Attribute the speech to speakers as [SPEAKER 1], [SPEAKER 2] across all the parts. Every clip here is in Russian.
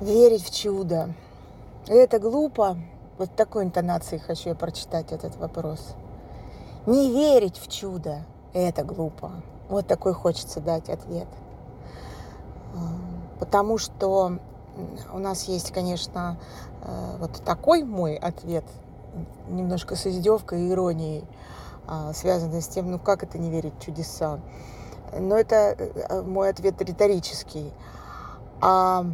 [SPEAKER 1] верить в чудо. Это глупо. Вот такой интонацией хочу я прочитать этот вопрос. Не верить в чудо – это глупо. Вот такой хочется дать ответ. Потому что у нас есть, конечно, вот такой мой ответ, немножко с издевкой и иронией, а, связанный с тем, ну как это не верить в чудеса. Но это э, мой ответ риторический. А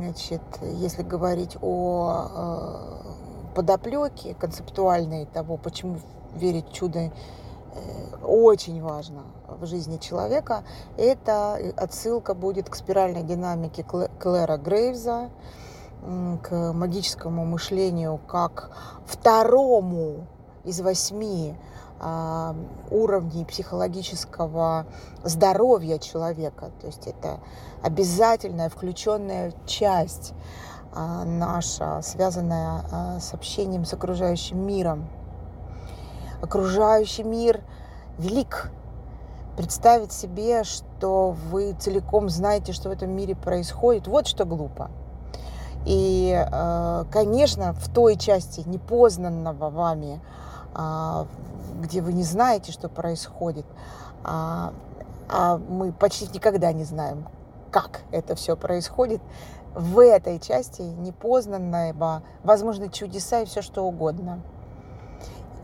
[SPEAKER 1] значит, если говорить о э, подоплеке концептуальной того, почему верить в чудо э, очень важно в жизни человека, это отсылка будет к спиральной динамике Клэра Грейвза, к магическому мышлению как второму из восьми уровней психологического здоровья человека. То есть это обязательная включенная часть а, наша, связанная а, с общением с окружающим миром. Окружающий мир велик. Представить себе, что вы целиком знаете, что в этом мире происходит, вот что глупо. И, конечно, в той части непознанного вами где вы не знаете, что происходит, а, а мы почти никогда не знаем, как это все происходит, в этой части непознанного, возможно, чудеса и все что угодно.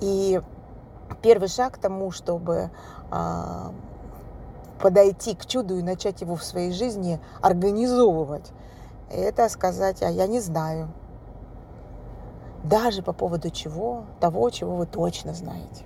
[SPEAKER 1] И первый шаг к тому, чтобы а, подойти к чуду и начать его в своей жизни организовывать, это сказать, а я не знаю, даже по поводу чего, того, чего вы точно знаете.